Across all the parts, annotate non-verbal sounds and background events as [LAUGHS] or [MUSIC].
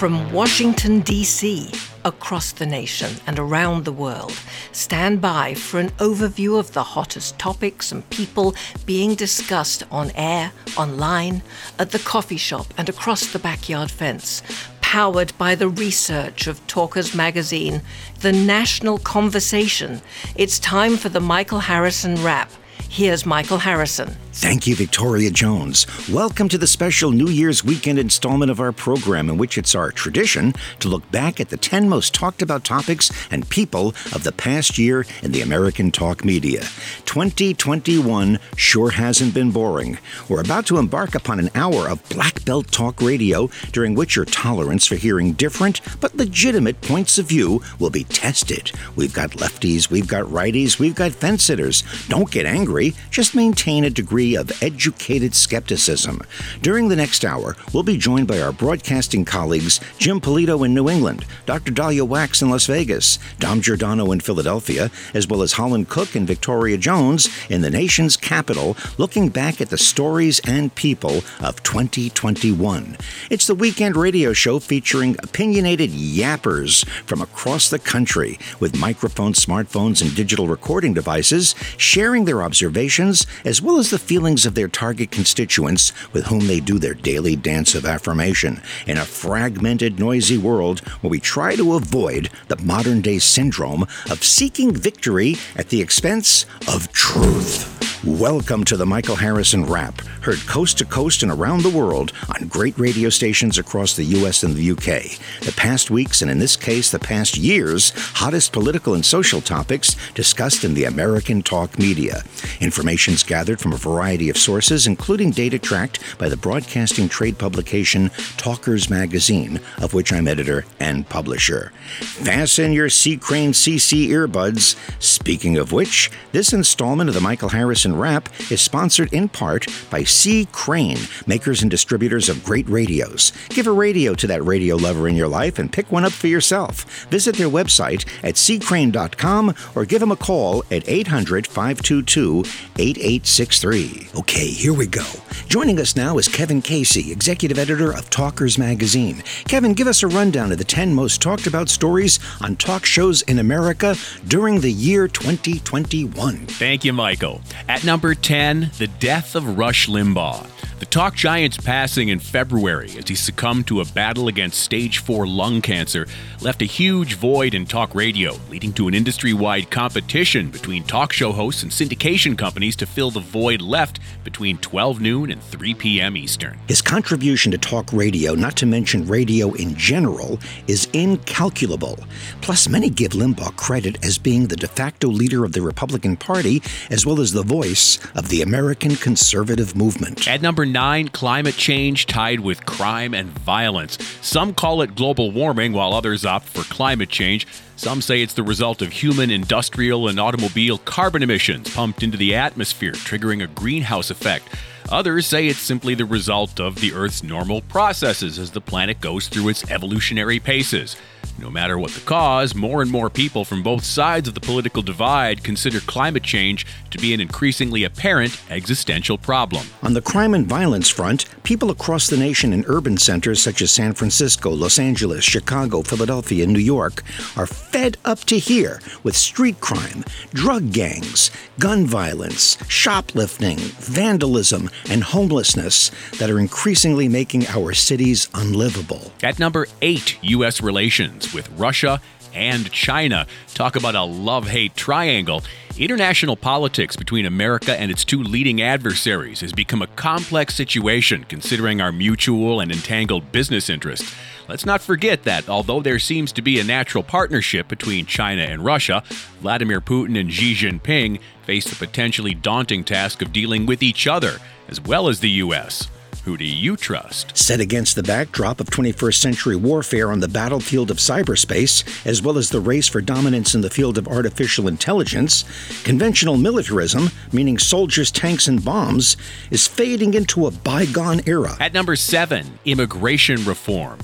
From Washington, D.C., across the nation and around the world, stand by for an overview of the hottest topics and people being discussed on air, online, at the coffee shop, and across the backyard fence. Powered by the research of Talkers Magazine, the national conversation. It's time for the Michael Harrison Wrap. Here's Michael Harrison. Thank you, Victoria Jones. Welcome to the special New Year's weekend installment of our program, in which it's our tradition to look back at the 10 most talked about topics and people of the past year in the American talk media. 2021 sure hasn't been boring. We're about to embark upon an hour of black belt talk radio, during which your tolerance for hearing different but legitimate points of view will be tested. We've got lefties, we've got righties, we've got fence sitters. Don't get angry, just maintain a degree of educated skepticism. During the next hour, we'll be joined by our broadcasting colleagues Jim Polito in New England, Dr. Daliah Wachs in Las Vegas, Dom Giordano in Philadelphia, as well as Holland Cooke and Victoria Jones in the nation's capital, looking back at the stories and people of 2021. It's the weekend radio show featuring opinionated yappers from across the country with microphones, smartphones, and digital recording devices, sharing their observations as well as the feelings of their target constituents with whom they do their daily dance of affirmation in a fragmented, noisy world where we try to avoid the modern day syndrome of seeking victory at the expense of truth. Welcome to the Michael Harrison Wrap, heard coast to coast and around the world on great radio stations across the US and the UK. The past weeks, and in this case, the past years, hottest political and social topics discussed in the American talk media. Information's gathered from a variety of sources, including data tracked by the broadcasting trade publication Talkers Magazine, of which I'm editor and publisher. Fasten your C. Crane CC earbuds. Speaking of which, this installment of the Michael Harrison Wrap is sponsored in part by C. Crane, makers and distributors of great radios. Give a radio to that radio lover in your life and pick one up for yourself. Visit their website at ccrane.com or give them a call at 800 522 8863. Okay, here we go. Joining us now is Kevin Casey, executive editor of Talkers Magazine. Kevin, give us a rundown of the 10 most talked about stories on talk shows in America during the year 2021. Thank you, Michael. At number 10, the death of Rush Limbaugh. The talk giant's passing in February as he succumbed to a battle against stage 4 lung cancer left a huge void in talk radio, leading to an industry wide competition between talk show hosts and syndication companies to fill the void left between 12 noon and 3 p.m. Eastern. His contribution to talk radio, not to mention radio in general, is incalculable. Plus, many give Limbaugh credit as being the de facto leader of the Republican Party, as well as the voice of the American conservative movement. At number nine, climate change tied with crime and violence. Some call it global warming, while others opt for climate change. Some say it's the result of human, industrial, and automobile carbon emissions pumped into the atmosphere, triggering a greenhouse effect. Others say it's simply the result of the Earth's normal processes as the planet goes through its evolutionary paces. No matter what the cause, more and more people from both sides of the political divide consider climate change to be an increasingly apparent existential problem. On the crime and violence front, people across the nation in urban centers such as San Francisco, Los Angeles, Chicago, Philadelphia, and New York are fed up to here with street crime, drug gangs, gun violence, shoplifting, vandalism, and homelessness that are increasingly making our cities unlivable. At number 8, U.S. relations with Russia and China. Talk about a love hate triangle. International politics between America and its two leading adversaries has become a complex situation considering our mutual and entangled business interests. Let's not forget that although there seems to be a natural partnership between China and Russia, Vladimir Putin and Xi Jinping face the potentially daunting task of dealing with each other, as well as the U.S. Who do you trust? Set against the backdrop of 21st century warfare on the battlefield of cyberspace, as well as the race for dominance in the field of artificial intelligence, conventional militarism, meaning soldiers, tanks, and bombs, is fading into a bygone era. At number seven, immigration reform.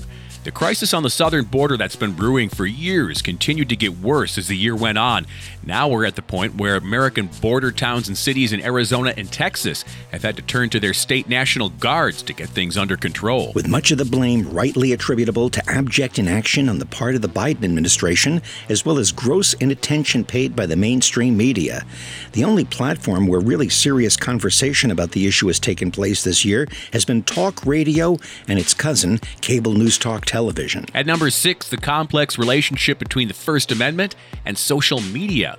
The crisis on the southern border that's been brewing for years continued to get worse as the year went on. Now we're at the point where American border towns and cities in Arizona and Texas have had to turn to their state national guards to get things under control. With much of the blame rightly attributable to abject inaction on the part of the Biden administration, as well as gross inattention paid by the mainstream media. The only platform where really serious conversation about the issue has taken place this year has been talk radio and its cousin, cable news talk television television. At number six, the complex relationship between the First Amendment and social media.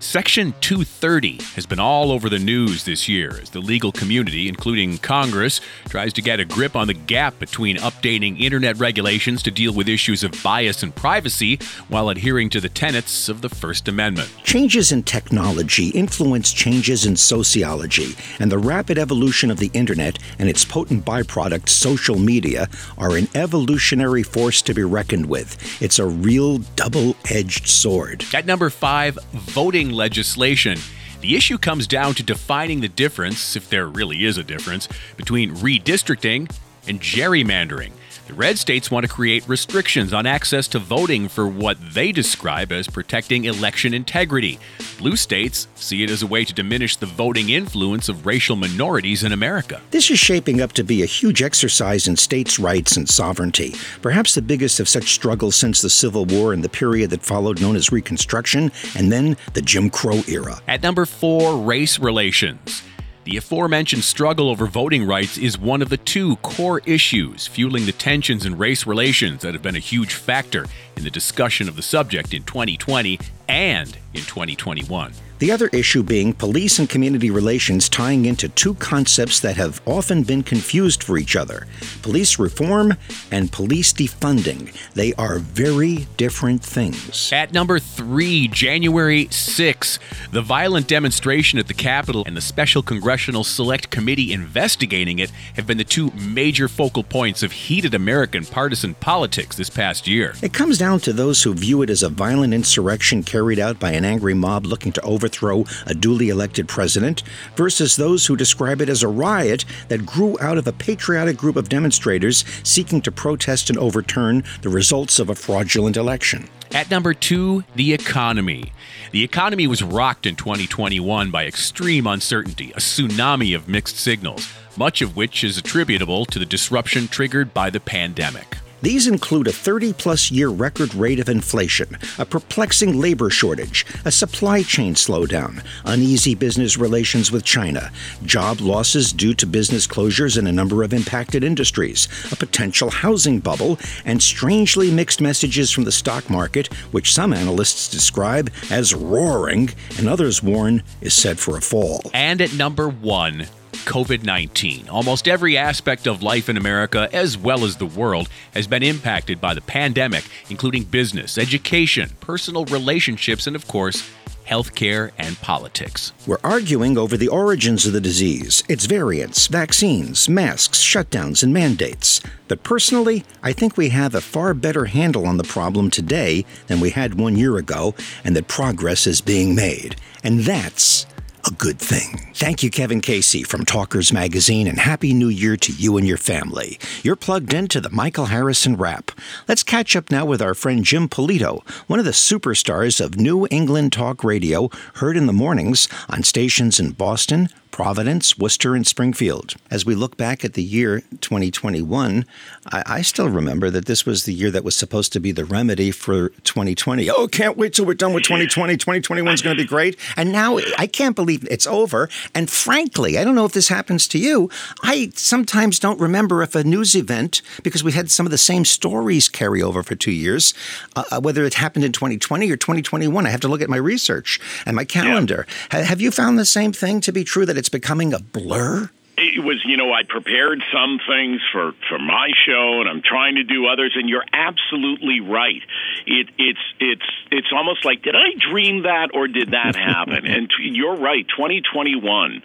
Section 230 has been all over the news this year as the legal community, including Congress, tries to get a grip on the gap between updating internet regulations to deal with issues of bias and privacy while adhering to the tenets of the First Amendment. Changes in technology influence changes in sociology, and the rapid evolution of the internet and its potent byproduct, social media, are an evolutionary force to be reckoned with. It's a real double edged sword. At number five, voting legislation. The issue comes down to defining the difference, if there really is a difference, between redistricting and gerrymandering. The red states want to create restrictions on access to voting for what they describe as protecting election integrity. Blue states see it as a way to diminish the voting influence of racial minorities in America. This is shaping up to be a huge exercise in states' rights and sovereignty, perhaps the biggest of such struggles since the Civil War and the period that followed, known as Reconstruction, and then the Jim Crow era. At number four, race relations. The aforementioned struggle over voting rights is one of the two core issues fueling the tensions in race relations that have been a huge factor in the discussion of the subject in 2020 and in 2021. The other issue being police and community relations tying into two concepts that have often been confused for each other police reform and police defunding. They are very different things. At number three, January 6, the violent demonstration at the Capitol and the Special Congressional Select Committee investigating it have been the two major focal points of heated American partisan politics this past year. It comes down to those who view it as a violent insurrection carried out by an angry mob looking to overthrow overthrow a duly elected president, versus those who describe it as a riot that grew out of a patriotic group of demonstrators seeking to protest and overturn the results of a fraudulent election. At number two, the economy. The economy was rocked in 2021 by extreme uncertainty, a tsunami of mixed signals, much of which is attributable to the disruption triggered by the pandemic. These include a 30 plus year record rate of inflation, a perplexing labor shortage, a supply chain slowdown, uneasy business relations with China, job losses due to business closures in a number of impacted industries, a potential housing bubble, and strangely mixed messages from the stock market, which some analysts describe as roaring and others warn is set for a fall. And at number one, COVID 19. Almost every aspect of life in America, as well as the world, has been impacted by the pandemic, including business, education, personal relationships, and of course, healthcare and politics. We're arguing over the origins of the disease, its variants, vaccines, masks, shutdowns, and mandates. But personally, I think we have a far better handle on the problem today than we had one year ago, and that progress is being made. And that's a good thing. Thank you, Kevin Casey from Talkers Magazine, and Happy New Year to you and your family. You're plugged into the Michael Harrison Wrap. Let's catch up now with our friend Jim Polito, one of the superstars of New England Talk Radio, heard in the mornings on stations in Boston, Providence, Worcester, and Springfield. As we look back at the year 2021, I, I, still remember that this was the year that was supposed to be the remedy for 2020. Oh, can't wait till we're done with 2020. 2021 is going to be great. And now I can't believe it's over. And frankly, I don't know if this happens to you. I sometimes don't remember if a news event, because we had some of the same stories carry over for two years, uh, uh whether it happened in 2020 or 2021. I have to look at my research and my calendar. Yeah. Have you found the same thing to be true that it's becoming a blur? it was you know i prepared some things for for my show and i'm trying to do others and you're absolutely right it it's it's it's almost like did i dream that or did that [LAUGHS] happen and you're right 2021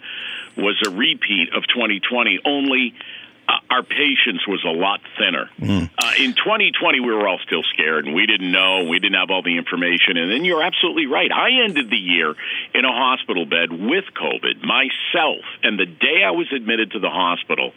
was a repeat of 2020 only our patience was a lot thinner. Mm. Uh, in 2020, we were all still scared and we didn't know, we didn't have all the information. And then you're absolutely right. I ended the year in a hospital bed with COVID myself. And the day I was admitted to the hospital,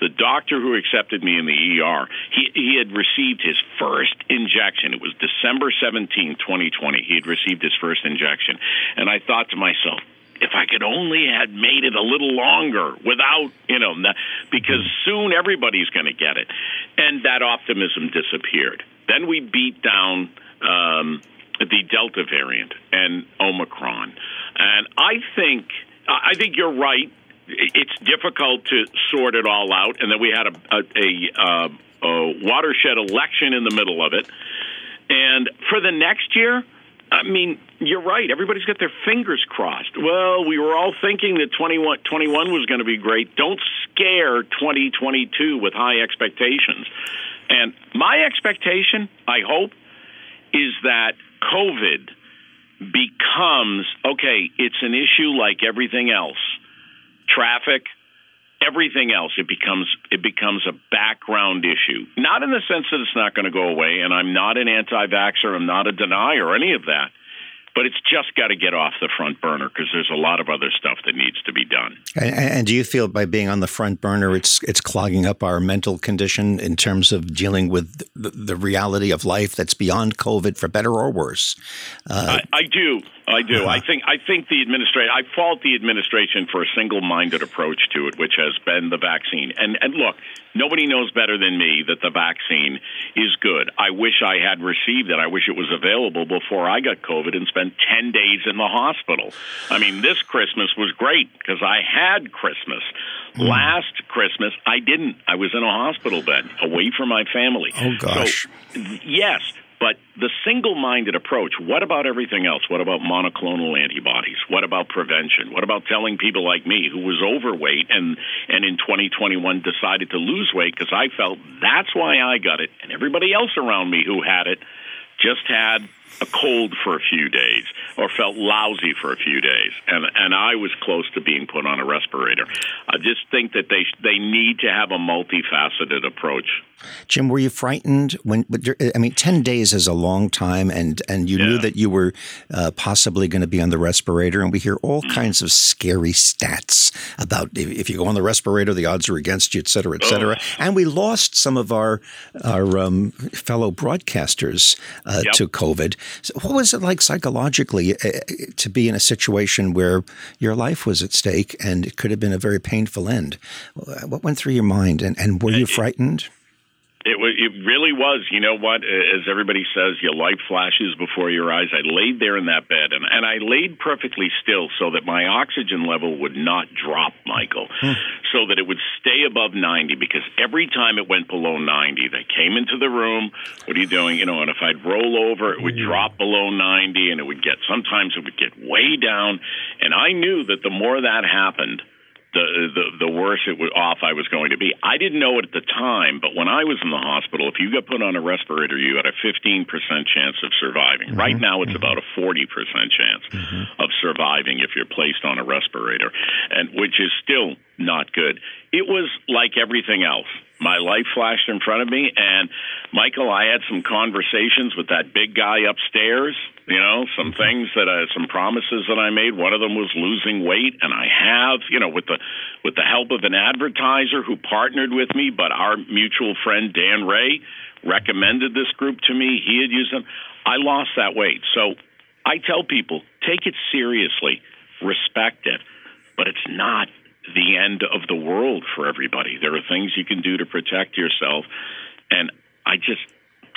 the doctor who accepted me in the ER, he, he had received his first injection. It was December 17, 2020. He had received his first injection. And I thought to myself, if I could only had made it a little longer without, you know, because soon everybody's going to get it. And that optimism disappeared. Then we beat down um, the Delta variant and Omicron. And I think I think you're right it's difficult to sort it all out. And then we had a, a, a, uh, a watershed election in the middle of it. And for the next year, I mean, you're right. Everybody's got their fingers crossed. Well, we were all thinking that 21, 21 was going to be great. Don't scare 2022 with high expectations. And my expectation, I hope, is that COVID becomes okay, it's an issue like everything else traffic, everything else it becomes it becomes a background issue not in the sense that it's not going to go away and i'm not an anti-vaxxer i'm not a denier or any of that but it's just got to get off the front burner because there's a lot of other stuff that needs to be done. And, and, do you feel by being on the front burner, it's it's clogging up our mental condition in terms of dealing with the, the reality of life that's beyond COVID, for better or worse? Uh, I, I, do. I do. Uh-huh. I think. I think the administration. I fault the administration for a single-minded approach to it, which has been the vaccine. And and look, nobody knows better than me that the vaccine is good. I wish I had received it. I wish it was available before I got COVID and spent ten days in the hospital. I mean, this Christmas was great because I had Christmas. Mm. Last Christmas, I didn't. I was in a hospital bed, away from my family. Oh gosh. So, yes, but the single minded approach what about everything else? What about monoclonal antibodies? What about prevention? What about telling people like me who was overweight and, and in 2021 decided to lose weight because I felt that's why I got it, and everybody else around me who had it just had a cold for a few days or felt lousy for a few days and and I was close to being put on a respirator. I just think that they they need to have a multifaceted approach. Jim, were you frightened when I mean 10 days is a long time and and you yeah. knew that you were uh, possibly going to be on the respirator and we hear all mm. kinds of scary stats about if you go on the respirator the odds are against you et cetera et cetera. Oh. And we lost some of our our um, fellow broadcasters uh, yep. to COVID. So what was it like psychologically uh, to be in a situation where your life was at stake and it could have been a very painful end? What went through your mind, and, and were you frightened? It was. It really was. You know what? As everybody says, your light flashes before your eyes. I laid there in that bed, and and I laid perfectly still so that my oxygen level would not drop, Michael, hmm. so that it would stay above ninety. Because every time it went below ninety, they came into the room. What are you doing? You know, and if I'd roll over, it would hmm. drop below ninety, and it would get. Sometimes it would get way down, and I knew that the more that happened the, the the worse it was off I was going to be. I didn't know it at the time, but when I was in the hospital, if you got put on a respirator, you had a 15% chance of surviving. Mm-hmm. Right now, it's mm-hmm. about a 40% chance mm-hmm. of surviving if you're placed on a respirator, and which is still not good. It was like everything else. My life flashed in front of me, and Michael, I had some conversations with that big guy upstairs. You know, some mm-hmm. things that I, some promises that I made. One of them was losing weight, and I have, you know, with the with the help of an advertiser who partnered with me, but our mutual friend Dan Ray recommended this group to me. He had used them. I lost that weight. So I tell people, take it seriously, respect it, but it's not the end of the world for everybody. There are things you can do to protect yourself. And I just,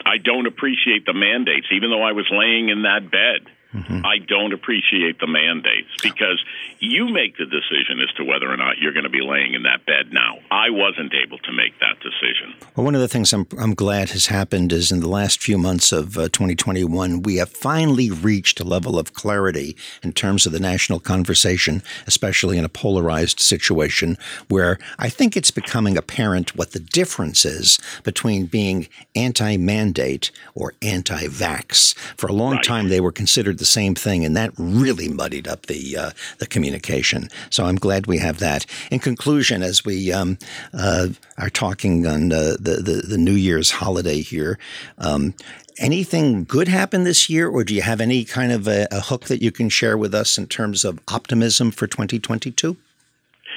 I don't appreciate the mandates, even though I was laying in that bed. Mm-hmm. I don't appreciate the mandates because you make the decision as to whether or not you're going to be laying in that bed now. I wasn't able to make that decision. Well, one of the things I'm, I'm glad has happened is in the last few months of uh, 2021, we have finally reached a level of clarity in terms of the national conversation, especially in a polarized situation where I think it's becoming apparent what the difference is between being anti mandate or anti vax. For a long right. time, they were considered the same thing, and that really muddied up the uh, the communication. So I'm glad we have that. In conclusion, as we um, uh, are talking on the, the, the New Year's holiday here. Um, anything good happen this year, or do you have any kind of a, a hook that you can share with us in terms of optimism for 2022?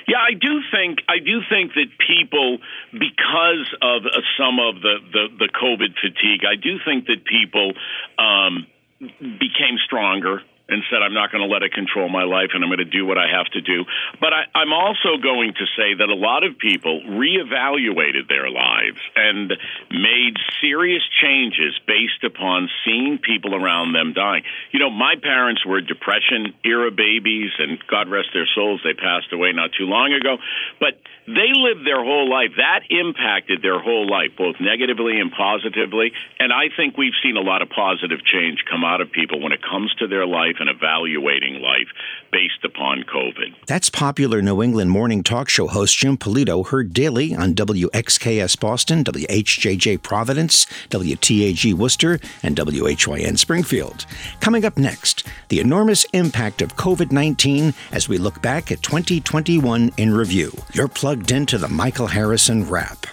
Yeah, I do think I do think that people, because of uh, some of the, the the COVID fatigue, I do think that people um, became stronger and said, I'm not going to let it control my life and I'm going to do what I have to do. But I, I'm also going to say that a lot of people reevaluated their lives and made serious changes based upon seeing people around them dying. You know, my parents were Depression era babies, and God rest their souls, they passed away not too long ago. But they lived their whole life. That impacted their whole life, both negatively and positively. And I think we've seen a lot of positive change come out of people when it comes to their life and evaluating life based upon COVID. That's popular New England morning talk show host Jim Polito, heard daily on WXKS Boston, WHJJ Providence, WTAG Worcester, and WHYN Springfield. Coming up next, the enormous impact of COVID 19 as we look back at 2021 in review. You're plugged into the Michael Harrison Wrap.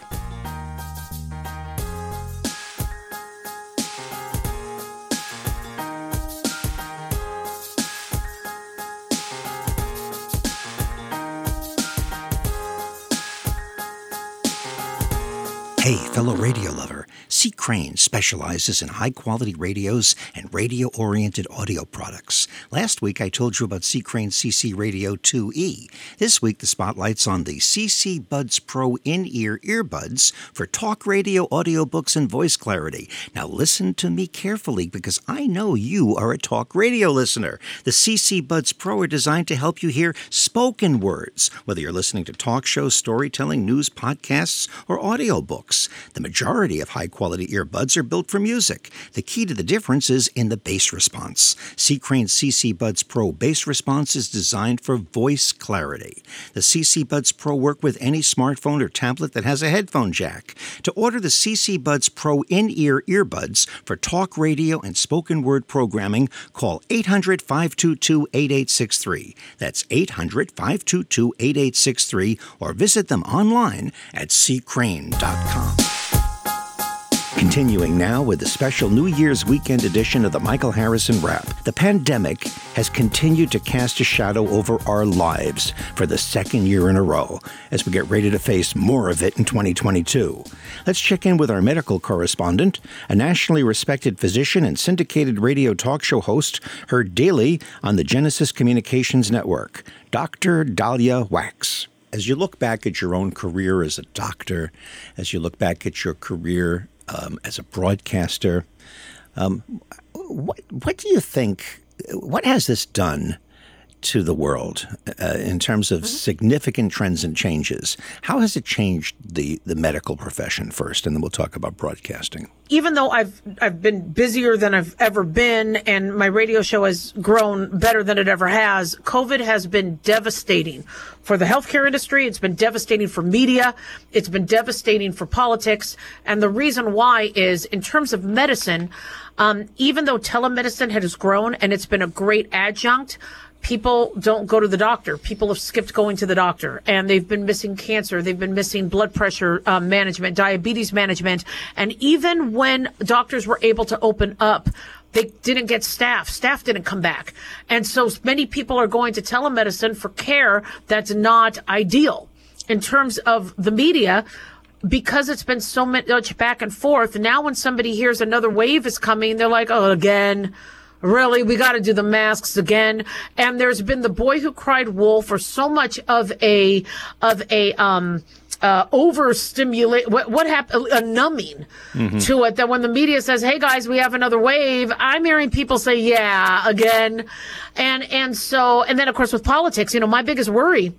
Fellow radio lover. C. Crane specializes in high quality radios and radio oriented audio products. Last week I told you about C. Crane CC Radio 2E. This week the spotlight's on the CC Buds Pro in ear earbuds for talk radio, audiobooks, and voice clarity. Now listen to me carefully because I know you are a talk radio listener. The CC Buds Pro are designed to help you hear spoken words, whether you're listening to talk shows, storytelling, news, podcasts, or audiobooks. The majority of high quality earbuds are built for music. The key to the difference is in the bass response. C. Crane CC Buds Pro bass response is designed for voice clarity. The CC Buds Pro work with any smartphone or tablet that has a headphone jack. To order the CC Buds Pro in-ear earbuds for talk radio and spoken word programming, call 800-522-8863. That's 800-522-8863 or visit them online at ccrane.com. Continuing now with the special New Year's weekend edition of the Michael Harrison Wrap. The pandemic has continued to cast a shadow over our lives for the second year in a row as we get ready to face more of it in 2022. Let's check in with our medical correspondent, a nationally respected physician and syndicated radio talk show host heard daily on the Genesis Communications Network, Dr. Daliah Wachs as you look back at your own career as a doctor, as you look back at your career um, as a broadcaster. Um, what, what do you think? What has this done to the world uh, in terms of mm-hmm. significant trends and changes. How has it changed the, the medical profession first, and then we'll talk about broadcasting. Even though I've I've been busier than I've ever been, and my radio show has grown better than it ever has, COVID has been devastating for the healthcare industry. It's been devastating for media. It's been devastating for politics. And the reason why is in terms of medicine, um, even though telemedicine has grown and it's been a great adjunct, people don't go to the doctor. People have skipped going to the doctor and they've been missing cancer. They've been missing blood pressure uh, management, diabetes management. And even when doctors were able to open up, they didn't get staff. Staff didn't come back. And so many people are going to telemedicine for care that's not ideal in terms of the media because it's been so much back and forth. Now when somebody hears another wave is coming, they're like, oh, again, Really, we got to do the masks again. And there's been the boy who cried wolf, or so much of a of a um uh, overstimulate what, what happened a numbing mm-hmm. to it that when the media says hey guys we have another wave i'm hearing people say yeah again and and so and then of course with politics you know my biggest worry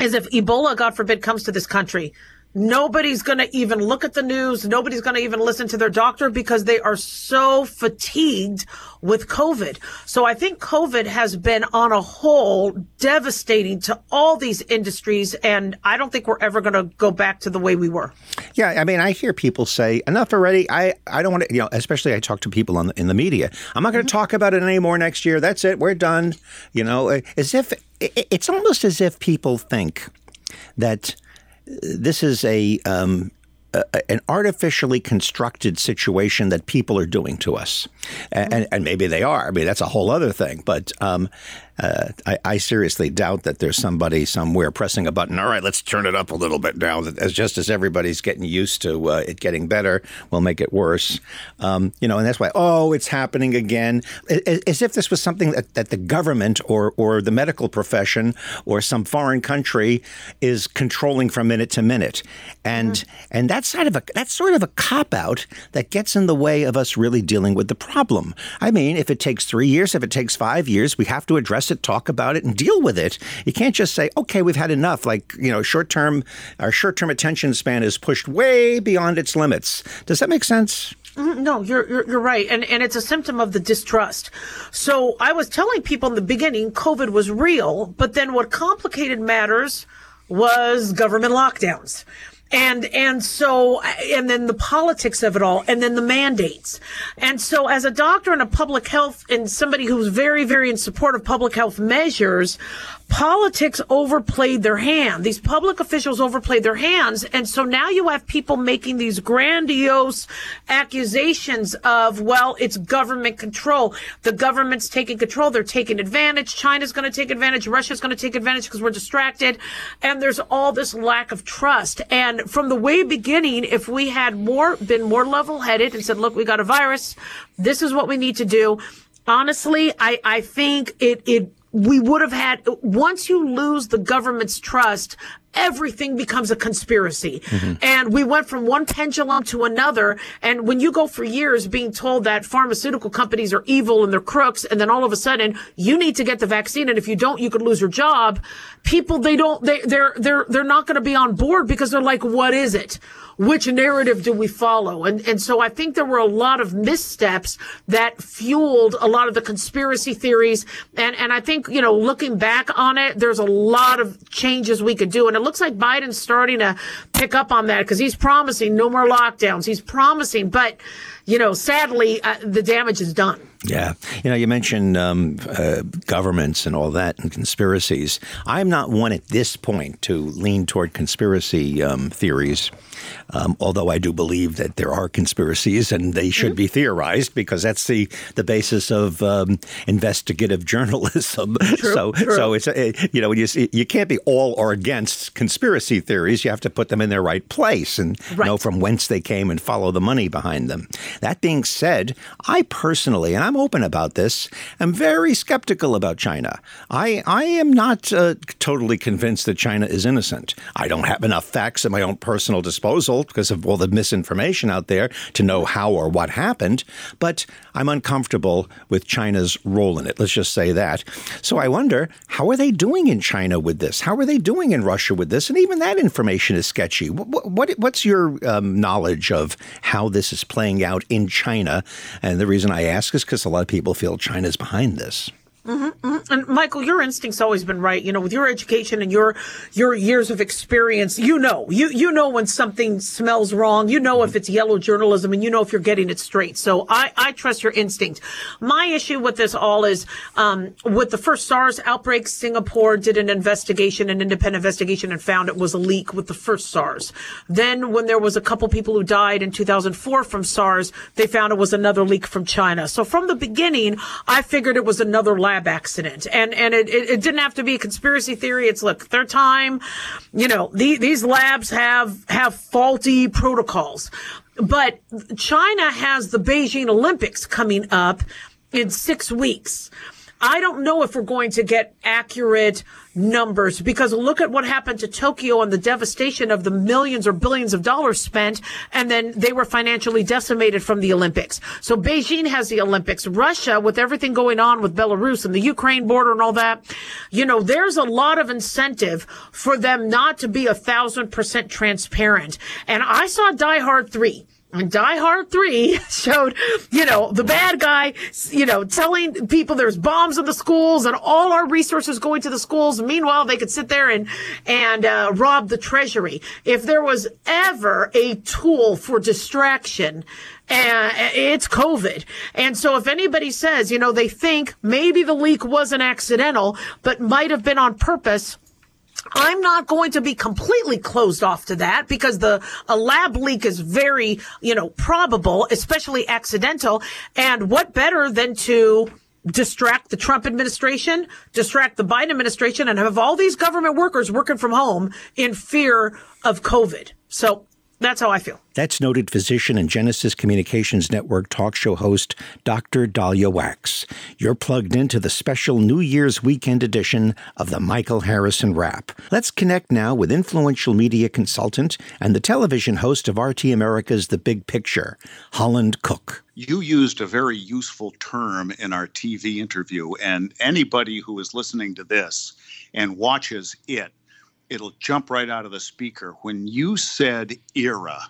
is if ebola god forbid comes to this country Nobody's going to even look at the news. Nobody's going to even listen to their doctor because they are so fatigued with COVID. So I think COVID has been on a whole devastating to all these industries. And I don't think we're ever going to go back to the way we were. Yeah. I mean, I hear people say enough already. I, I don't want to, you know, especially I talk to people on the, in the media. I'm not going to mm-hmm. talk about it anymore next year. That's it. We're done. You know, as if it's almost as if people think that this is a, um, a, an artificially constructed situation that people are doing to us, and, and, maybe they are. I mean, that's a whole other thing. But um, uh, I, I, seriously doubt that there's somebody somewhere pressing a button. All right, let's turn it up a little bit now. As just as everybody's getting used to uh, it getting better, we'll make it worse. Um, you know, and that's why. Oh, it's happening again, as, as if this was something that, that the government or or the medical profession or some foreign country is controlling from minute to minute, and mm-hmm. and that's sort of a that's sort of a cop out that gets in the way of us really dealing with the problem. I mean, if it takes three years, if it takes five years, we have to address address it, talk about it, and deal with it. You can't just say, okay, we've had enough. Like, you know, short term, our short term attention span is pushed way beyond its limits. Does that make sense? Mm-hmm. No, you're, you're, you're right, and and it's a symptom of the distrust. So I was telling people in the beginning, COVID was real, but then what complicated matters was government lockdowns and and so and then the politics of it all and then the mandates. And so as a doctor and a public health and somebody who's very very in support of public health measures politics overplayed their hand. These public officials overplayed their hands. And so now you have people making these grandiose accusations of, well, it's government control. The government's taking control. They're taking advantage. China's going to take advantage. Russia's going to take advantage because we're distracted. And there's all this lack of trust. And from the way beginning, if we had more, been more level headed and said, look, we got a virus. This is what we need to do. Honestly, I, I think it, it, we would have had once you lose the government's trust everything becomes a conspiracy. Mm-hmm. And we went from one pendulum to another. And when you go for years being told that pharmaceutical companies are evil and they're crooks, and then all of a sudden you need to get the vaccine, and if you don't, you could lose your job. People, they don't, they, they're, they're, they're not going to be on board because they're like, what is it? which narrative do we follow? And, and so I think there were a lot of missteps that fueled a lot of the conspiracy theories. And, and I think, you know, looking back on it, there's a lot of changes we could do. And looks like Biden's starting to pick up on that because he's promising no more lockdowns. He's promising, but, you know, sadly, uh, the damage is done. Yeah. You know, you mentioned um, uh, governments and all that and conspiracies. I'm not one at this point to lean toward conspiracy um, theories. Um, although I do believe that there are conspiracies and they should mm-hmm. be theorized because that's the, the basis of um, investigative [LAUGHS] journalism. True, so true. so it's you know you see, you can't be all or against conspiracy theories. You have to put them in their right place and right. know from whence they came and follow the money behind them. That being said, I personally and I'm open about this. am very skeptical about China. I I am not uh, totally convinced that China is innocent. I don't have enough facts at my own personal disposal because of all the misinformation out there to know how or what happened, but I'm uncomfortable with China's role in it. Let's just say that. So I wonder, how are they doing in China with this? How are they doing in Russia with this? And even that information is sketchy. What, what, what's your um, knowledge of how this is playing out in China? And the reason I ask is because a lot of people feel China's behind this. Mm-hmm, mm-hmm. And Michael, your instinct's always been right. You know, with your education and your your years of experience, you know, you you know when something smells wrong. You know if it's yellow journalism, and you know if you're getting it straight. So I I trust your instinct. My issue with this all is um, with the first SARS outbreak, Singapore did an investigation, an independent investigation, and found it was a leak with the first SARS. Then when there was a couple people who died in 2004 from SARS, they found it was another leak from China. So from the beginning, I figured it was another lab lab accident. And, and it, it, it, didn't have to be a conspiracy theory. It's look, their time, you know, the, these labs have, have faulty protocols. But China has the Beijing Olympics coming up in six weeks. I don't know if we're going to get accurate numbers because look at what happened to Tokyo and the devastation of the millions or billions of dollars spent. And then they were financially decimated from the Olympics. So Beijing has the Olympics. Russia, with everything going on with Belarus and the Ukraine border and all that, you know, there's a lot of incentive for them not to be a thousand percent transparent. And I saw Die Hard 3. Die Hard 3 [LAUGHS] showed, you know, the bad guy, you know, telling people there's bombs in the schools and all our resources going to the schools. Meanwhile, they could sit there and, and, uh, rob the treasury. If there was ever a tool for distraction, uh, it's COVID. And so if anybody says, you know, they think maybe the leak wasn't accidental, but might have been on purpose, I'm not going to be completely closed off to that because the a lab leak is very, you know, probable, especially accidental. And what better than to distract the Trump administration, distract the Biden administration, and have all these government workers working from home in fear of COVID. So that's how I feel. That's noted physician and Genesis Communications Network talk show host Dr. Daliah Wachs. You're plugged into the special New Year's weekend edition of the Michael Harrison Wrap. Let's connect now with influential media consultant and the television host of RT America's The Big Picture, Holland Cooke. You used a very useful term in our TV interview, and anybody who is listening to this and watches it it'll jump right out of the speaker. When you said era,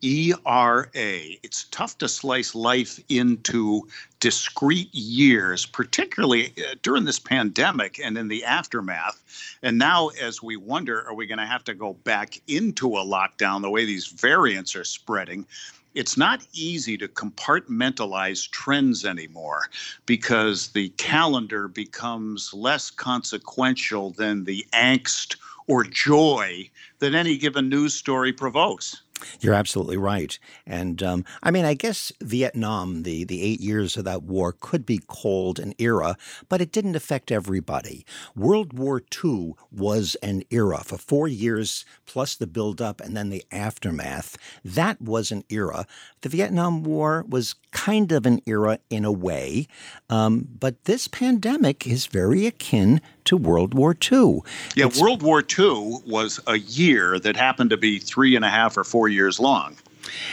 E R A, it's tough to slice life into discrete years, particularly uh, during this pandemic and in the aftermath. And now, as we wonder, are we going to have to go back into a lockdown the way these variants are spreading? it's not easy to compartmentalize trends anymore because the calendar becomes less consequential than the angst or joy that any given news story provokes. You're absolutely right. And um, I mean, I guess Vietnam, the, the eight years of that war, could be called an era, but it didn't affect everybody. World War II was an era for four years, plus the buildup and then the aftermath. That was an era. The Vietnam War was kind of an era in a way, um, but this pandemic is very akin to World War II. Yeah, it's, World War II was a year that happened to be three and a half or four years long.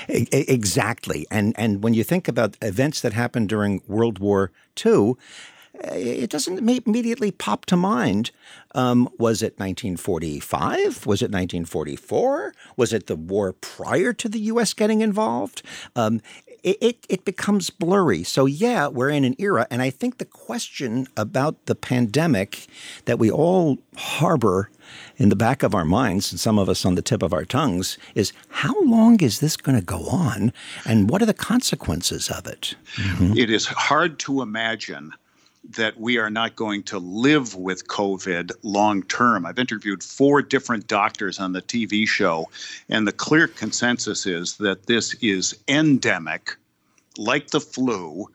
Exactly. And and when you think about events that happened during World War II, it doesn't immediately pop to mind. Um, was it 1945? Was it 1944? Was it the war prior to the U.S. getting involved? Um, it, it, it becomes blurry. So, yeah, we're in an era. And I think the question about the pandemic that we all harbor in the back of our minds, and some of us on the tip of our tongues, is how long is this going to go on? And what are the consequences of it? Mm-hmm. it is hard to imagine that we are not going to live with COVID long term. I've interviewed four different doctors on the TV show, and the clear consensus is that this is endemic, like the flu,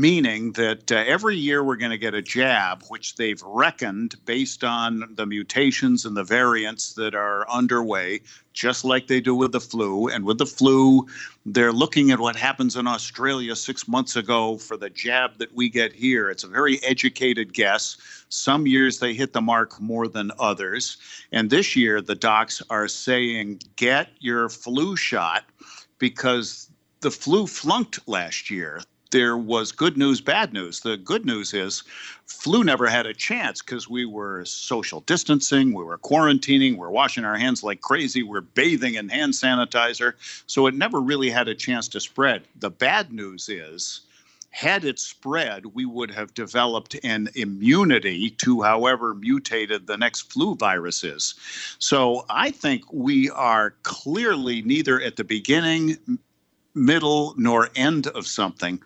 meaning that uh, every year we're going to get a jab, which they've reckoned based on the mutations and the variants that are underway, just like they do with the flu. And with the flu, they're looking at what happens in Australia six months ago for the jab that we get here. It's a very educated guess. Some years they hit the mark more than others. And this year, the docs are saying, get your flu shot because the flu flunked last year there was good news, bad news. The good news is flu never had a chance because we were social distancing, we were quarantining, we're washing our hands like crazy, we're bathing in hand sanitizer. So it never really had a chance to spread. The bad news is, had it spread, we would have developed an immunity to however mutated the next flu virus is. So I think we are clearly neither at the beginning, middle nor end of something.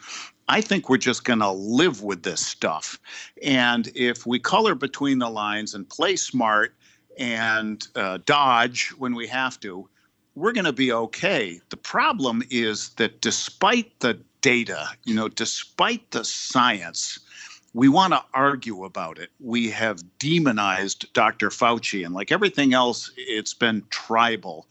I think we're just going to live with this stuff. And if we color between the lines and play smart and uh, dodge when we have to, we're going to be okay. The problem is that despite the data, you know, despite the science, we want to argue about it. We have demonized Dr. Fauci, and like everything else, it's been tribal.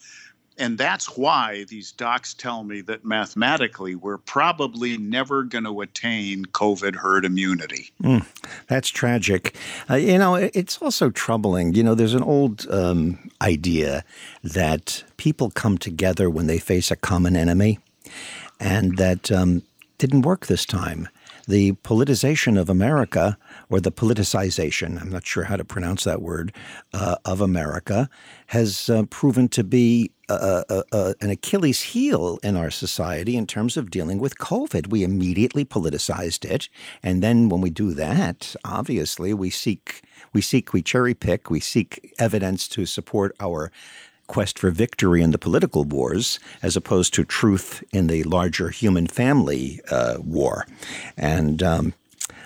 And that's why these docs tell me that mathematically we're probably never going to attain COVID herd immunity. Mm, that's tragic. Uh, you know, it's also troubling. You know, there's an old um, idea that people come together when they face a common enemy, and that um, didn't work this time the politicization of America, or the politicization, I'm not sure how to pronounce that word, uh, of America, has uh, proven to be a, a, a, an Achilles heel in our society in terms of dealing with COVID. We immediately politicized it. And then when we do that, obviously, we seek. We seek, we cherry pick, we seek evidence to support our quest for victory in the political wars as opposed to truth in the larger human family uh, war. And um,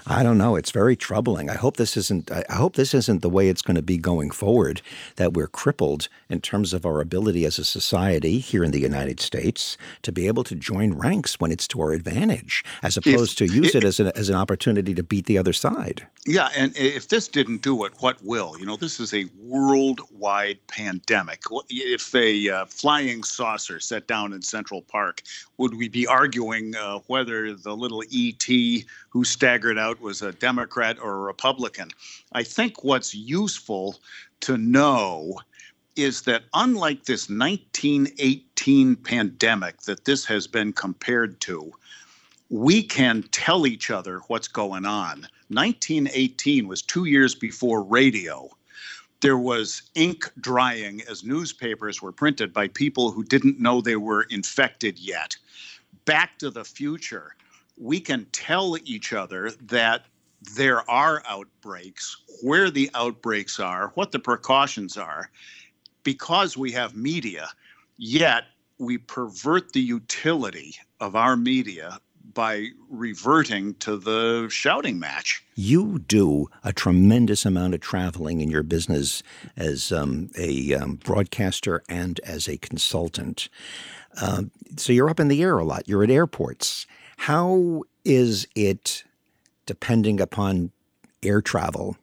I don't know. It's very troubling. I hope this isn't. I hope this isn't the way it's going to be going forward. That we're crippled in terms of our ability as a society here in the United States to be able to join ranks when it's to our advantage, as opposed if, to use it, it as an as an opportunity to beat the other side. Yeah, and if this didn't do it, what will? You know, this is a worldwide pandemic. If a uh, flying saucer set down in Central Park, would we be arguing uh, whether the little ET who staggered out was a Democrat or a Republican? I think what's useful to know is that unlike this 1918 pandemic that this has been compared to, we can tell each other what's going on. 1918 was two years before radio. There was ink drying as newspapers were printed by people who didn't know they were infected yet. Back to the future, we can tell each other that there are outbreaks, where the outbreaks are, what the precautions are, because we have media, yet we pervert the utility of our media by reverting to the shouting match. You do a tremendous amount of traveling in your business as um, a um, broadcaster and as a consultant. Uh, so you're up in the air a lot. You're at airports. How is it depending upon air travel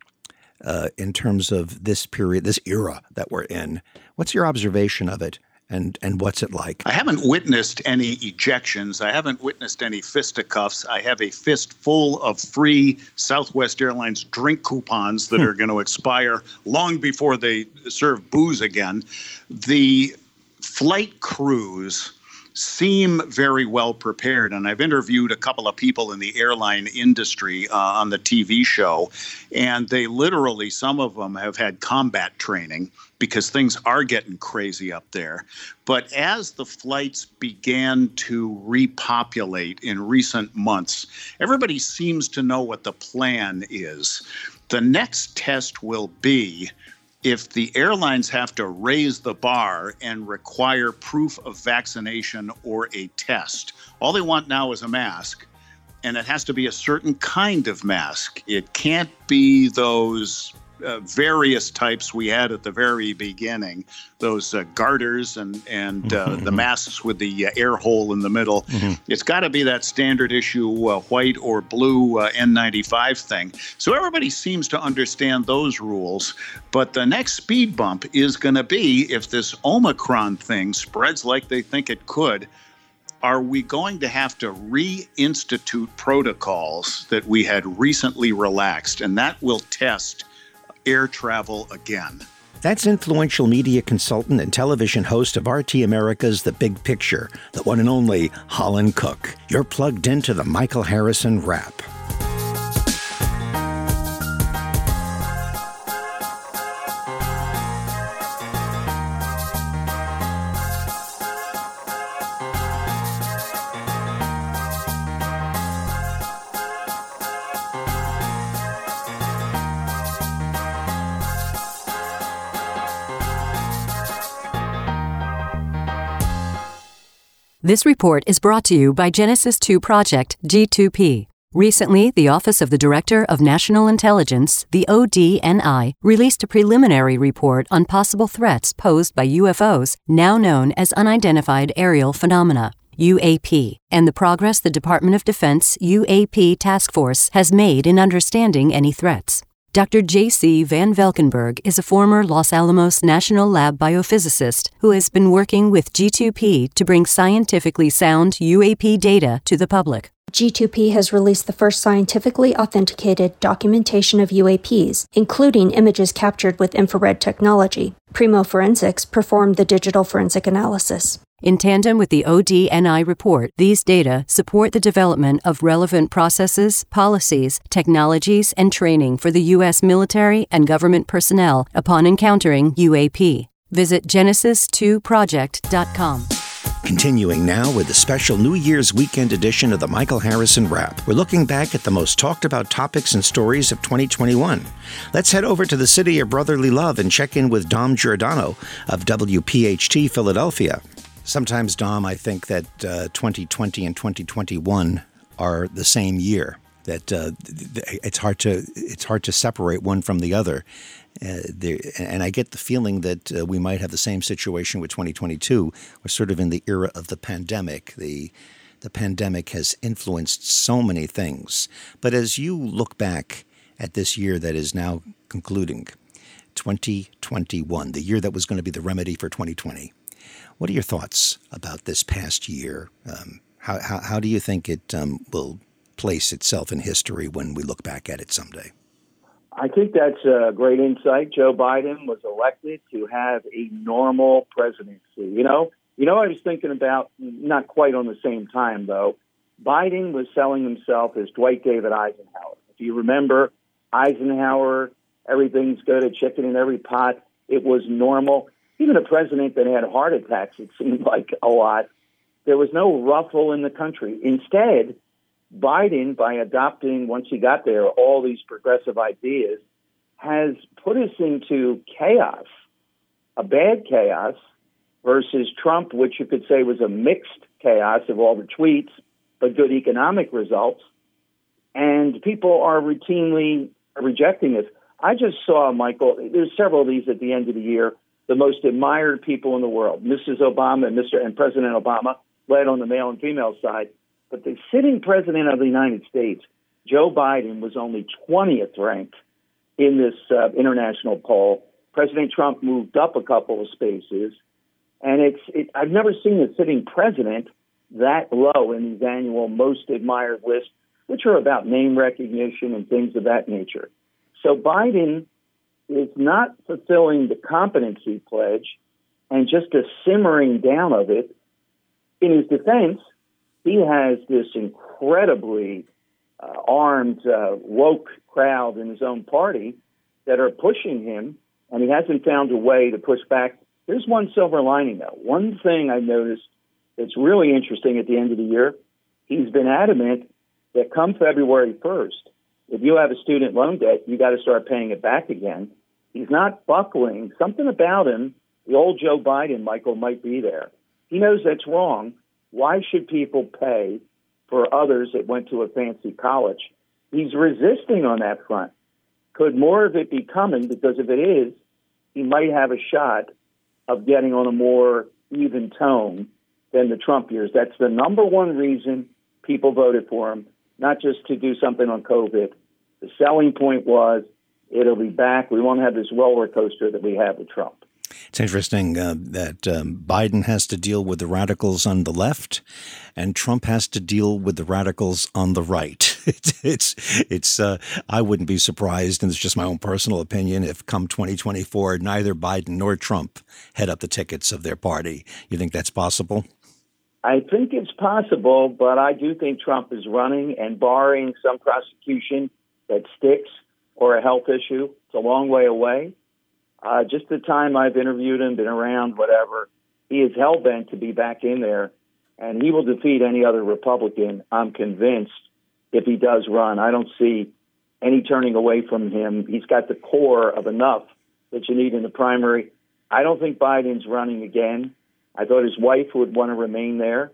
uh, in terms of this period, this era that we're in? What's your observation of it? and and what's it like? I haven't witnessed any ejections. I haven't witnessed any fisticuffs. I have a fist full of free Southwest Airlines drink coupons that hmm. are going to expire long before they serve booze again. The flight crews seem very well prepared. And I've interviewed a couple of people in the airline industry uh, on the TV show, and they literally, some of them have had combat training because things are getting crazy up there. But as the flights began to repopulate in recent months, everybody seems to know what the plan is. The next test will be if the airlines have to raise the bar and require proof of vaccination or a test, all they want now is a mask. And it has to be a certain kind of mask. It can't be those uh, various types we had at the very beginning those uh, garters and and uh, mm-hmm. the masks with the uh, air hole in the middle mm-hmm. it's got to be that standard issue uh, white or blue uh, N95 thing so everybody seems to understand those rules but the next speed bump is going to be if this omicron thing spreads like they think it could are we going to have to reinstitute protocols that we had recently relaxed? And that will test air travel again. That's influential media consultant and television host of RT America's The Big Picture, the one and only Holland Cooke. You're plugged into the Michael Harrison Wrap. This report is brought to you by Genesis 2 Project G2P. Recently, the Office of the Director of National Intelligence, the ODNI, released a preliminary report on possible threats posed by UFOs, now known as Unidentified Aerial Phenomena. UAP, and the progress the Department of Defense UAP Task Force has made in understanding any threats. Dr. J.C. Van Valkenburg is a former Los Alamos National Lab biophysicist who has been working with G2P to bring scientifically sound UAP data to the public. G2P has released the first scientifically authenticated documentation of UAPs, including images captured with infrared technology. Primo Forensics performed the digital forensic analysis. In tandem with the ODNI report, these data support the development of relevant processes, policies, technologies, and training for the U.S. military and government personnel upon encountering UAP. Visit Genesis2Project.com. Continuing now with the special New Year's weekend edition of the Michael Harrison Wrap. We're looking back at the most talked about topics and stories of 2021. Let's head over to the city of brotherly love and check in with Dom Giordano of WPHT Philadelphia. Sometimes, Dom, I think that uh, 2020 and 2021 are the same year. that uh, it's hard to it's hard to separate one from the other. Uh, and I get the feeling that uh, we might have the same situation with 2022. We're sort of in the era of the pandemic. The the pandemic has influenced so many things. But as you look back at this year that is now concluding, 2021, the year that was going to be the remedy for 2020, what are your thoughts about this past year? Um, how, how, how, do you think it um, will place itself in history when we look back at it someday? I think that's a great insight. Joe Biden was elected to have a normal presidency. You know, you know, I was thinking about not quite on the same time though. Biden was selling himself as Dwight David Eisenhower. If you remember, Eisenhower, everything's good, a chicken in every pot. It was normal. Even a president that had heart attacks, it seemed like a lot. There was no ruffle in the country. Instead, Biden, by adopting, once he got there, all these progressive ideas, has put us into chaos, a bad chaos, versus Trump, which you could say was a mixed chaos of all the tweets, but good economic results. And people are routinely rejecting this. I just saw, Michael, there's several of these at the end of the year, the most admired people in the world, Mrs. Obama and Mr. and President Obama, led on the male and female side. But the sitting president of the United States, Joe Biden, was only 20th ranked in this uh, international poll. President Trump moved up a couple of spaces. And it's it, I've never seen a sitting president that low in these annual most admired lists, which are about name recognition and things of that nature. So Biden is not fulfilling the competency pledge and just a simmering down of it. In his defense, he has this incredibly uh, armed, uh, woke crowd in his own party that are pushing him, and he hasn't found a way to push back there's one silver lining, though. One thing I've noticed that's really interesting at the end of the year, he's been adamant that come February 1st, if you have a student loan debt, you got to start paying it back again. He's not buckling. Something about him, the old Joe Biden, Michael, might be there. He knows that's wrong. Why should people pay for others that went to a fancy college? He's resisting on that front. Could more of it be coming? Because if it is, he might have a shot of getting on a more even tone than the Trump years. That's the number one reason people voted for him, not just to do something on COVID. The selling point was it'll be back. We won't have this roller coaster that we have with Trump. It's interesting uh, that um, Biden has to deal with the radicals on the left, and Trump has to deal with the radicals on the right. [LAUGHS] It's, it's, it's uh, I wouldn't be surprised, and it's just my own personal opinion, if come 2024, neither Biden nor Trump head up the tickets of their party. You think that's possible? I think it's possible, but I do think Trump is running, and barring some prosecution that sticks or a health issue, it's a long way away. Uh, just the time I've interviewed him, been around, whatever, he is hell bent to be back in there, and he will defeat any other Republican. I'm convinced if he does run. I don't see any turning away from him. He's got the core of enough that you need in the primary. I don't think Biden's running again. I thought his wife would want to remain there.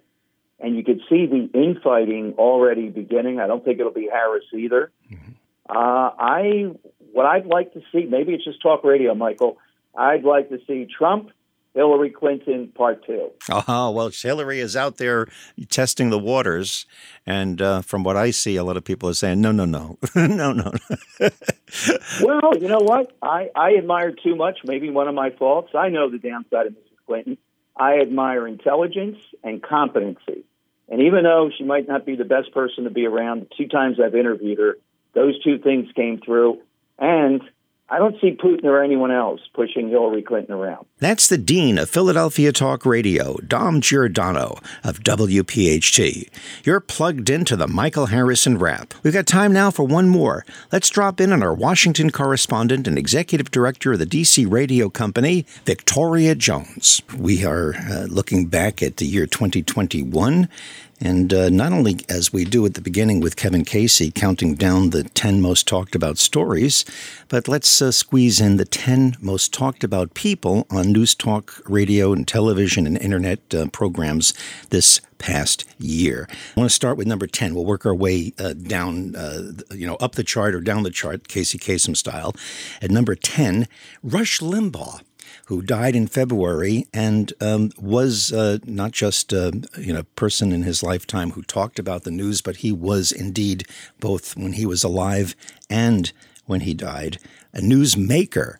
And you could see the infighting already beginning. I don't think it'll be Harris either. Mm-hmm. Uh, I what I'd like to see, maybe it's just talk radio, Michael. I'd like to see Trump, Hillary Clinton, part two. Oh, well, Hillary is out there testing the waters. And uh, from what I see, a lot of people are saying, no, no, no, [LAUGHS] no, no. [LAUGHS] well, you know what? I, I admire too much, maybe one of my faults. I know the downside of Mrs. Clinton. I admire intelligence and competency. And even though she might not be the best person to be around, the two times I've interviewed her, those two things came through. And I don't see Putin or anyone else pushing Hillary Clinton around. That's the Dean of Philadelphia Talk Radio, Dom Giordano of WPHT. You're plugged into the Michael Harrison Wrap. We've got time now for one more. Let's drop in on our Washington correspondent and executive director of the DC Radio Company, Victoria Jones. We are uh, looking back at the year 2021 And uh, not only as we do at the beginning with Kevin Casey counting down the 10 most talked about stories, but let's uh, squeeze in the 10 most talked about people on news talk, radio, and television and internet uh, programs this past year. I want to start with number 10. We'll work our way uh, down, uh, you know, up the chart or down the chart, Casey Kasem style. At number 10, Rush Limbaugh who died in February and um, was uh, not just a uh, you know person in his lifetime who talked about the news, but he was indeed both when he was alive and when he died a newsmaker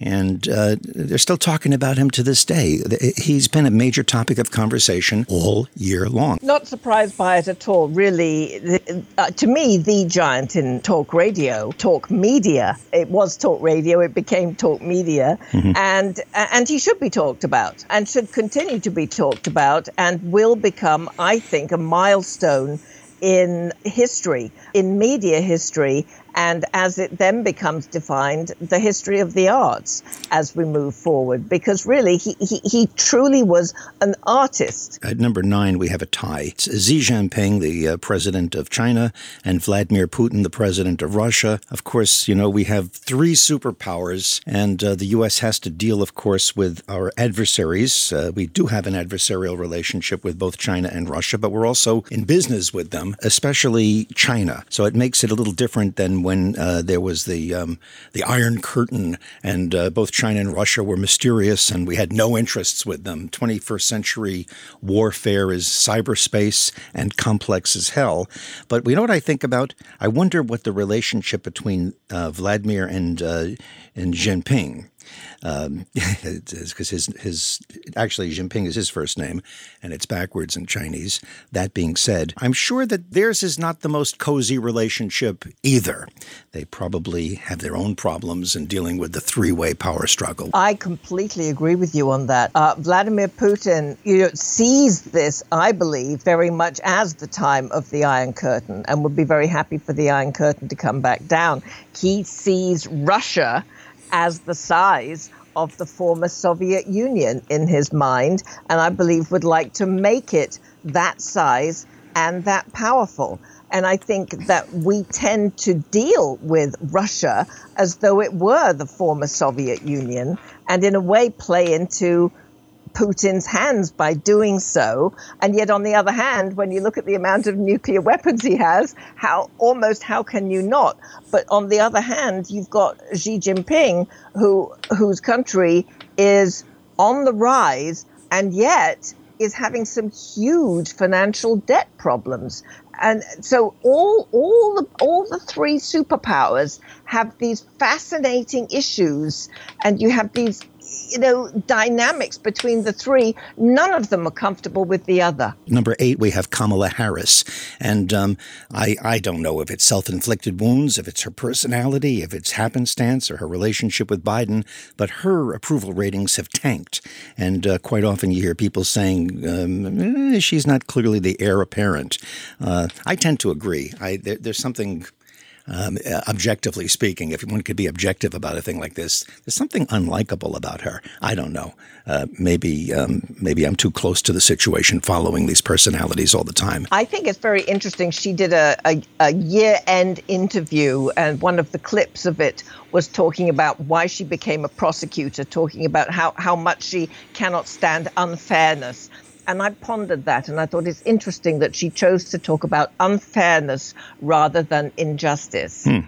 and uh, they're still talking about him to this day. He's been a major topic of conversation all year long. Not surprised by it at all, really. Uh, to me, the giant in talk radio, talk media. It was talk radio, it became talk media, mm-hmm. and and he should be talked about and should continue to be talked about and will become, I think, a milestone in history, in media history, and as it then becomes defined, the history of the arts as we move forward. Because really, he, he, he truly was an artist. At number nine, we have a tie. It's Xi Jinping, the uh, president of China, and Vladimir Putin, the president of Russia. Of course, you know, we have three superpowers, and uh, the U.S. has to deal, of course, with our adversaries. Uh, we do have an adversarial relationship with both China and Russia, but we're also in business with them, especially China. So it makes it a little different than when uh, there was the um, the Iron Curtain, and uh, both China and Russia were mysterious, and we had no interests with them. 21st century warfare is cyberspace and complex as hell. But we know what I think about? I wonder what the relationship between uh, Vladimir and uh, and Jinping um, [LAUGHS] because his his actually Jinping is his first name, and it's backwards in Chinese. That being said, I'm sure that theirs is not the most cozy relationship either. They probably have their own problems in dealing with the three-way power struggle. I completely agree with you on that. Uh, Vladimir Putin you know, sees this, I believe, very much as the time of the Iron Curtain, and would be very happy for the Iron Curtain to come back down. He sees Russia as the size of the former Soviet Union in his mind, and I believe would like to make it that size and that powerful. And I think that we tend to deal with Russia as though it were the former Soviet Union and, in a way, play into Putin's hands by doing so. And yet, on the other hand, when you look at the amount of nuclear weapons he has, how almost how can you not? But on the other hand, you've got Xi Jinping, who whose country is on the rise, and yet is having some huge financial debt problems. And so all all the all the three superpowers have these fascinating issues and you have these you know, dynamics between the three, none of them are comfortable with the other. Number eight, we have Kamala Harris. And um, I, I don't know if it's self inflicted wounds, if it's her personality, if it's happenstance or her relationship with Biden, but her approval ratings have tanked. And uh, quite often you hear people saying um, eh, she's not clearly the heir apparent. Uh, I tend to agree. I, there, there's something um, uh, objectively speaking, if one could be objective about a thing like this, there's something unlikable about her. I don't know. Uh, maybe um, maybe I'm too close to the situation, following these personalities all the time. I think it's very interesting. She did a, a, a year-end interview, and one of the clips of it was talking about why she became a prosecutor, talking about how, how much she cannot stand unfairness and I pondered that, and I thought it's interesting that she chose to talk about unfairness rather than injustice. Hmm.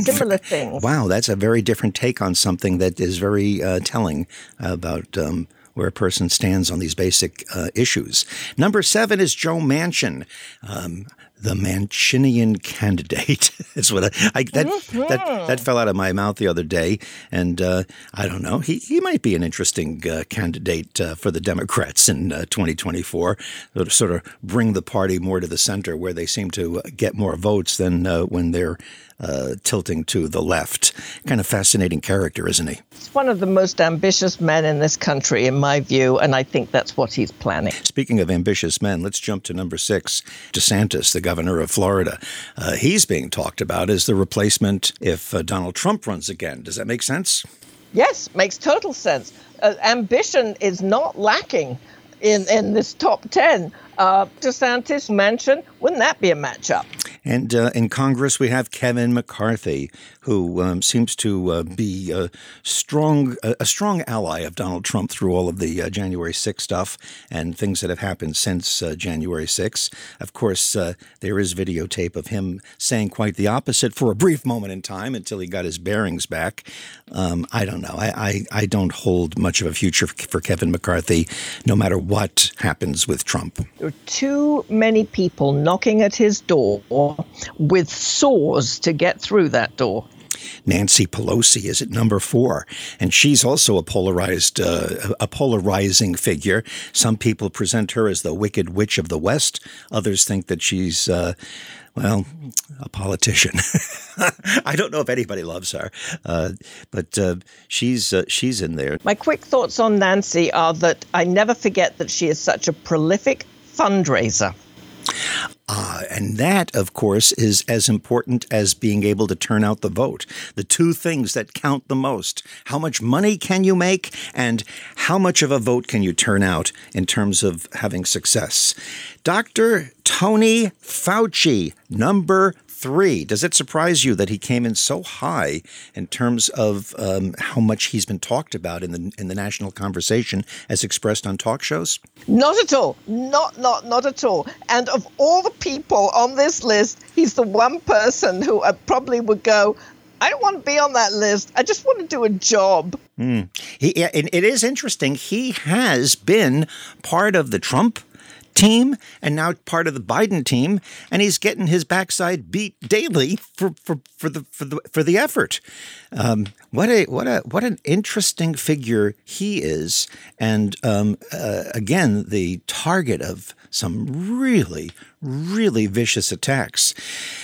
Similar things. Wow, that's a very different take on something that is very uh, telling about. Um, where a person stands on these basic uh, issues. Number seven is Joe Manchin. Um, the Manchinian candidate. [LAUGHS] is what I, I that, mm-hmm. that that fell out of my mouth the other day, and uh, I don't know. He he might be an interesting uh, candidate uh, for the Democrats in uh, 2024. To sort of bring the party more to the center, where they seem to get more votes than uh, when they're uh, tilting to the left. Kind of fascinating character, isn't he? He's one of the most ambitious men in this country, in my view, and I think that's what he's planning. Speaking of ambitious men, let's jump to number six DeSantis, the governor of Florida. Uh, he's being talked about as the replacement if uh, Donald Trump runs again. Does that make sense? Yes, makes total sense. Uh, ambition is not lacking in, in this top 10. Uh, DeSantis, Manchin, wouldn't that be a matchup? And uh, in Congress, we have Kevin McCarthy, who um, seems to uh, be a strong a strong ally of Donald Trump through all of the uh, January 6 stuff and things that have happened since uh, January 6. Of course, uh, there is videotape of him saying quite the opposite for a brief moment in time until he got his bearings back. Um, I don't know. I, I, I don't hold much of a future for Kevin McCarthy, no matter what happens with Trump. Are too many people knocking at his door with saws to get through that door. Nancy Pelosi is at number four, and she's also a polarized, uh, a polarizing figure. Some people present her as the Wicked Witch of the West. Others think that she's, uh, well, a politician. [LAUGHS] I don't know if anybody loves her, uh, but uh, she's uh, she's in there. My quick thoughts on Nancy are that I never forget that she is such a prolific fundraiser. Uh, and that, of course, is as important as being able to turn out the vote. The two things that count the most how much money can you make, and how much of a vote can you turn out in terms of having success. Dr. Tony Fauci, number three. Does it surprise you that he came in so high in terms of um, how much he's been talked about in the in the national conversation as expressed on talk shows? Not at all. Not not not at all. And of all the people on this list, he's the one person who I probably would go. I don't want to be on that list. I just want to do a job. Mm. He, and it is interesting. He has been part of the Trump team and now part of the Biden team, and he's getting his backside beat daily for for, for the for the for the effort. Um, what a what a what an interesting figure he is, and um, uh, again the target of some really really vicious attacks.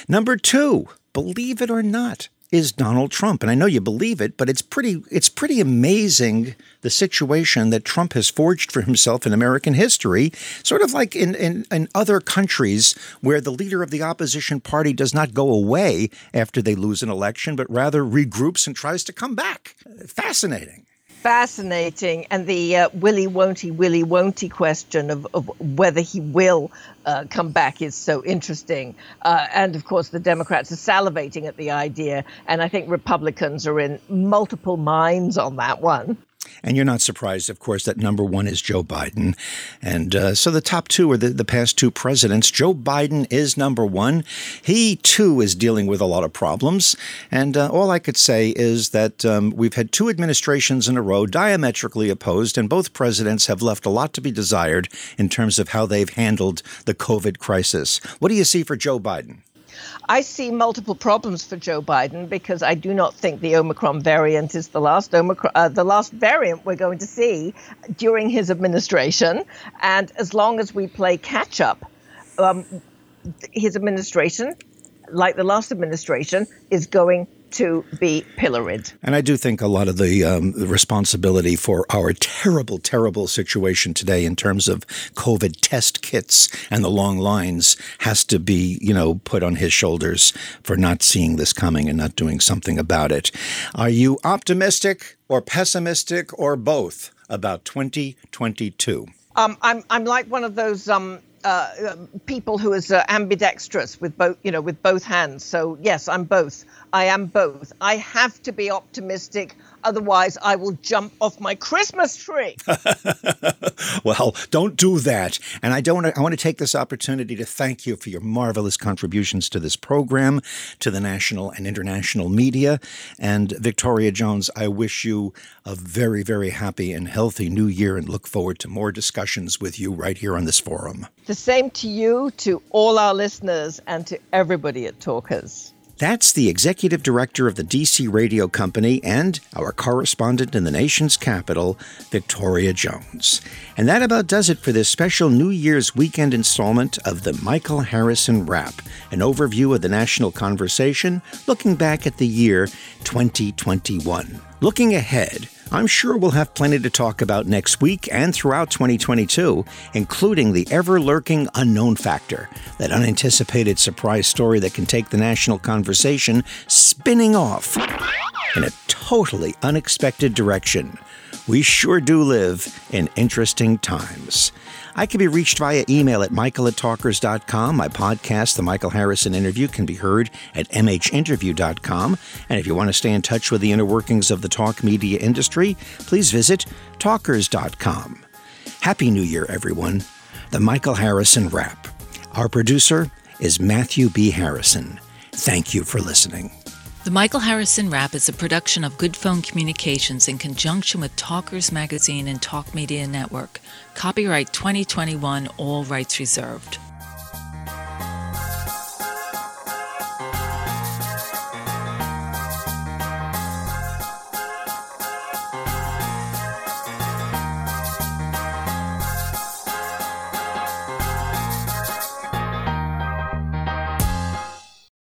Number two, believe it or not, is Donald Trump. And I know you believe it, but it's pretty it's pretty amazing the situation that Trump has forged for himself in American history, sort of like in, in, in other countries where the leader of the opposition party does not go away after they lose an election, but rather regroups and tries to come back. Fascinating fascinating. And the uh, willy won't he, willy won't he question of, of whether he will uh, come back is so interesting. Uh, and of course, the Democrats are salivating at the idea. And I think Republicans are in multiple minds on that one. And you're not surprised, of course, that number one is Joe Biden. And uh, so the top two are the, the past two presidents. Joe Biden is number one. He, too, is dealing with a lot of problems. And uh, all I could say is that um, we've had two administrations in a row diametrically opposed, and both presidents have left a lot to be desired in terms of how they've handled the COVID crisis. What do you see for Joe Biden? I see multiple problems for Joe Biden because I do not think the Omicron variant is the last Omicron, uh, the last variant we're going to see during his administration. And as long as we play catch up, um, his administration, like the last administration, is going to be pilloried. And I do think a lot of the, um, the, responsibility for our terrible, terrible situation today in terms of COVID test kits and the long lines has to be, you know, put on his shoulders for not seeing this coming and not doing something about it. Are you optimistic or pessimistic or both about 2022? Um, I'm I'm like one of those um, uh, people who is uh, ambidextrous with both, you know, with both hands. So yes, I'm both. I am both. I have to be optimistic. Otherwise, I will jump off my Christmas tree. [LAUGHS] well, don't do that. And I don't. I want to take this opportunity to thank you for your marvelous contributions to this program, to the national and international media. And Victoria Jones, I wish you a very, very happy and healthy new year, and look forward to more discussions with you right here on this forum. The same to you, to all our listeners, and to everybody at Talkers. That's the executive director of the DC Radio Company and our correspondent in the nation's capital, Victoria Jones. And that about does it for this special New Year's weekend installment of the Michael Harrison Wrap, an overview of the national conversation, looking back at the year 2021. Looking ahead, I'm sure we'll have plenty to talk about next week and throughout 2022, including the ever lurking unknown factor, that unanticipated surprise story that can take the national conversation spinning off in a totally unexpected direction. We sure do live in interesting times. I can be reached via email at michael at talkers.com. My podcast, The Michael Harrison Interview, can be heard at mhinterview.com. And if you want to stay in touch with the inner workings of the talk media industry, please visit talkers.com. Happy New Year, everyone. The Michael Harrison Wrap. Our producer is Matthew B. Harrison. Thank you for listening. The Michael Harrison Wrap is a production of Good Phone Communications in conjunction with Talkers Magazine and Talk Media Network. Copyright 2021, all rights reserved.